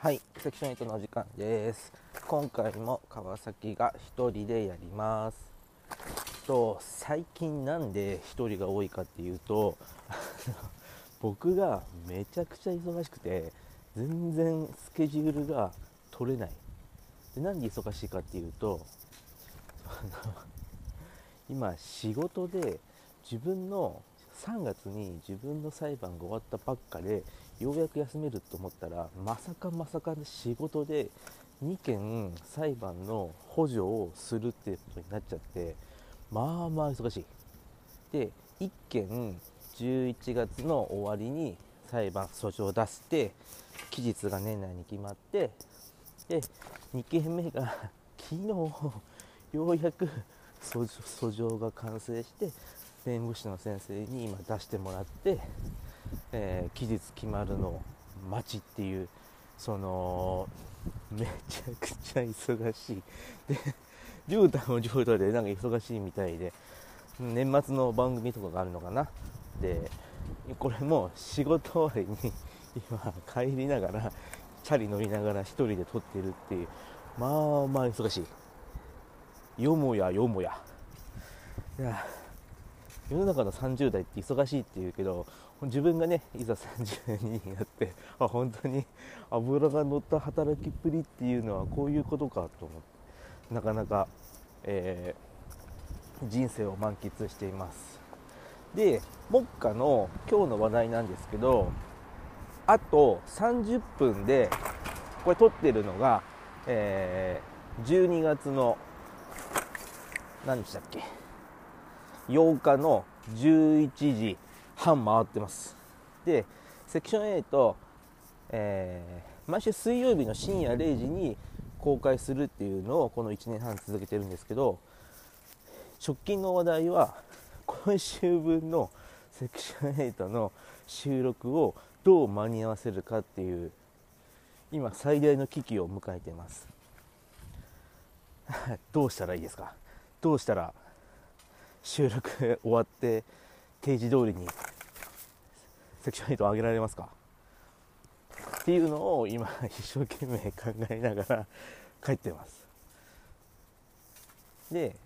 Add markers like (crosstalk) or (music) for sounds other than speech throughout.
はい、セクション8の時間です。今回も川崎が一人でやります。と最近なんで一人が多いかっていうと (laughs) 僕がめちゃくちゃ忙しくて全然スケジュールが取れないでなんで忙しいかっていうと (laughs) 今仕事で自分の3月に自分の裁判が終わったばっかでようやく休めると思ったらまさかまさかの仕事で2件裁判の補助をするっていうことになっちゃってまあまあ忙しい。で1件11月の終わりに裁判訴状を出して期日が年内に決まってで2件目が昨日ようやく訴状が完成して弁護士の先生に今出してもらって、えー期日決まるの待ちっていうそのめちゃくちゃ忙しい。で (laughs) 亮太も亮太でなんか忙しいみたいで年末の番組とかがあるのかな。でこれも仕事終わりに今帰りながらチャリ乗りながら一人で撮ってるっていう。まあまあ忙しい。よもやよもや。いや世の中の30代って忙しいって言うけど自分がねいざ30になってあ本当に油が乗った働きっぷりっていうのはこういうことかと思ってなかなか、えー人生を満喫しています。で目下の今日の話題なんですけどあと30分でこれ撮ってるのが、えー12月の何でしたっけ？8日の11時。半回ってます。でセクション8、えー毎週水曜日の深夜0時に公開するっていうのをこの1年半続けてるんですけど直近の話題は今週分のセクション8の収録をどう間に合わせるかっていう今最大の危機を迎えています。(laughs) どうしたらいいですか？どうしたら収録終わって定時通りにセクション8を上げられますか？っていうのを今一生懸命考えながら帰ってます。で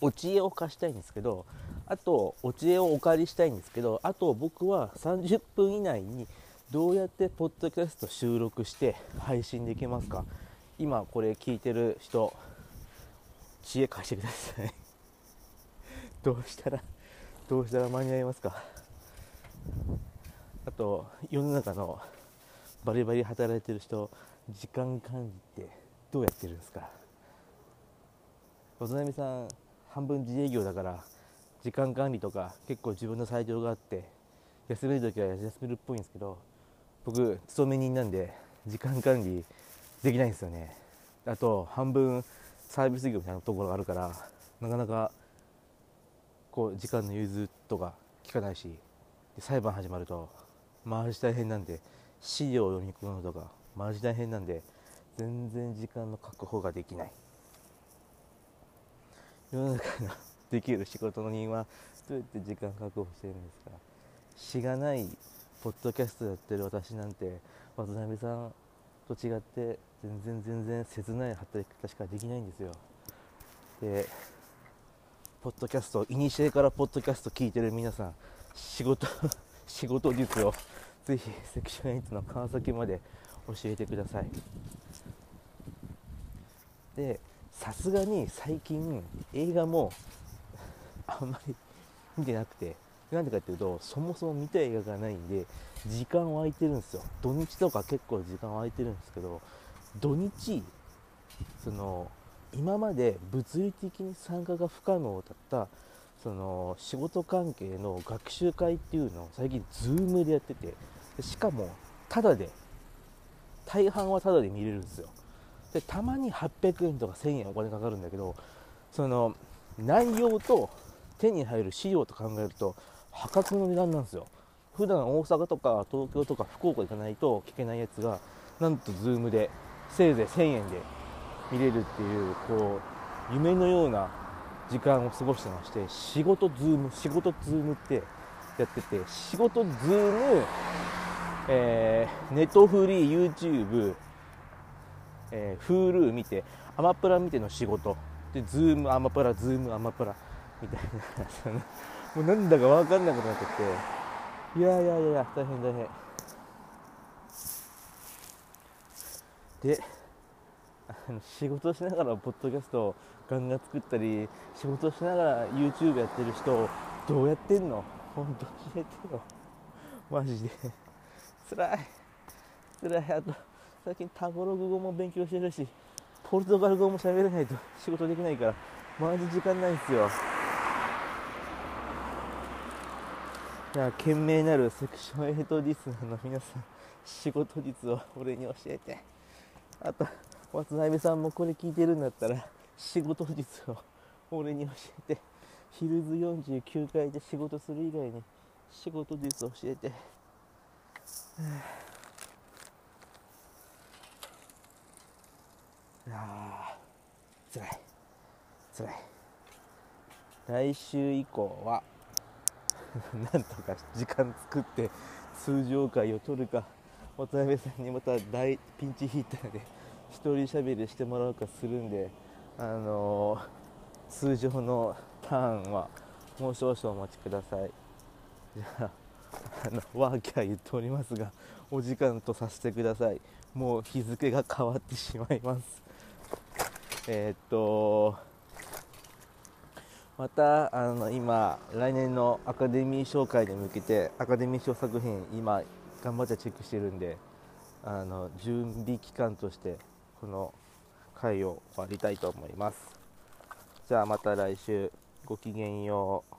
お知恵を貸したいんですけどあとお知恵をお借りしたいんですけどあと僕は30分以内にどうやってポッドキャスト収録して配信できますか？今これ聞いてる人知恵貸してください。(laughs) どうしたらどうしたら間に合いますか？あと世の中のバリバリ働いてる人時間管理ってどうやってるんですか？渡辺さん半分自営業だから時間管理とか結構自分の裁量があって休める時は休めるっぽいんですけど僕勤め人なんで時間管理できないんですよね。あと半分サービス業みたいなところがあるからなかなかこう時間の融通とか聞かないし。裁判始まるとマジ大変なんで資料を読み込むのとかマジ大変なんで全然時間の確保ができない。世の中の (laughs) できる仕事の人はどうやって時間確保してるんですか？しがないポッドキャストやってる私なんて渡辺さんと違って全然全然切ない働き方しかできないんですよ。でポッドキャストいにしえからポッドキャスト聞いてる皆さん仕事 (laughs) 仕事術をぜひセクション8の川崎まで教えてください。でさすがに最近映画も (laughs) あんまり見てなくて。なんでかっていうとそもそも見た映画がないんで時間は空いてるんですよ。土日とか結構時間は空いてるんですけど土日その今まで物理的に参加が不可能だったその仕事関係の学習会っていうのを最近 Zoom でやっててしかもタダで大半はタダで見れるんですよ。でたまに800円とか1000円お金かかるんだけどその内容と手に入る資料と考えると破格の値段なんですよ。普段大阪とか東京とか福岡行かないと聞けないやつがなんと Zoom でせいぜい1000円で見れるっていうこう夢のような時間を過ごしてまして仕事ズーム仕事ズームってやってて仕事ズームえー、ネットフリー YouTube、えー、Hulu 見てアマプラ見ての仕事。でズームアマプラズームアマプラみたいなもうなんだか分かんなくなってて。いやいやいや大変大変。であの仕事しながらポッドキャストをガンガン作ったり仕事しながら YouTube やってる人どうやってんの？本当教えてよ。マジで。辛い。辛い。あと最近タゴログ語も勉強してるしポルトガル語も喋れないと仕事できないからマジ時間ないんですよ。いや懸命なるセクション8リスナーの皆さん仕事術を俺に教えて。あと渡辺さんもこれ聞いてるんだったら仕事術を俺に教えてヒルズ49階で仕事する以外に仕事術を教えて、いやつらい。つらい。来週以降は (laughs) なんとか時間作って通常会を取るか渡辺さんにまた大ピンチヒッターで一人しゃべりしてもらうかするんであのー、通常のターンはもう少々お待ちください。じゃああのワーキャー言っておりますがお時間とさせてください。もう日付が変わってしまいます。えー、っとまたあの今来年のアカデミー賞会に向けてアカデミー賞作品今頑張ってチェックしてるんであの準備期間としてこの回を終わりたいと思います。じゃあまた来週。ごきげんよう。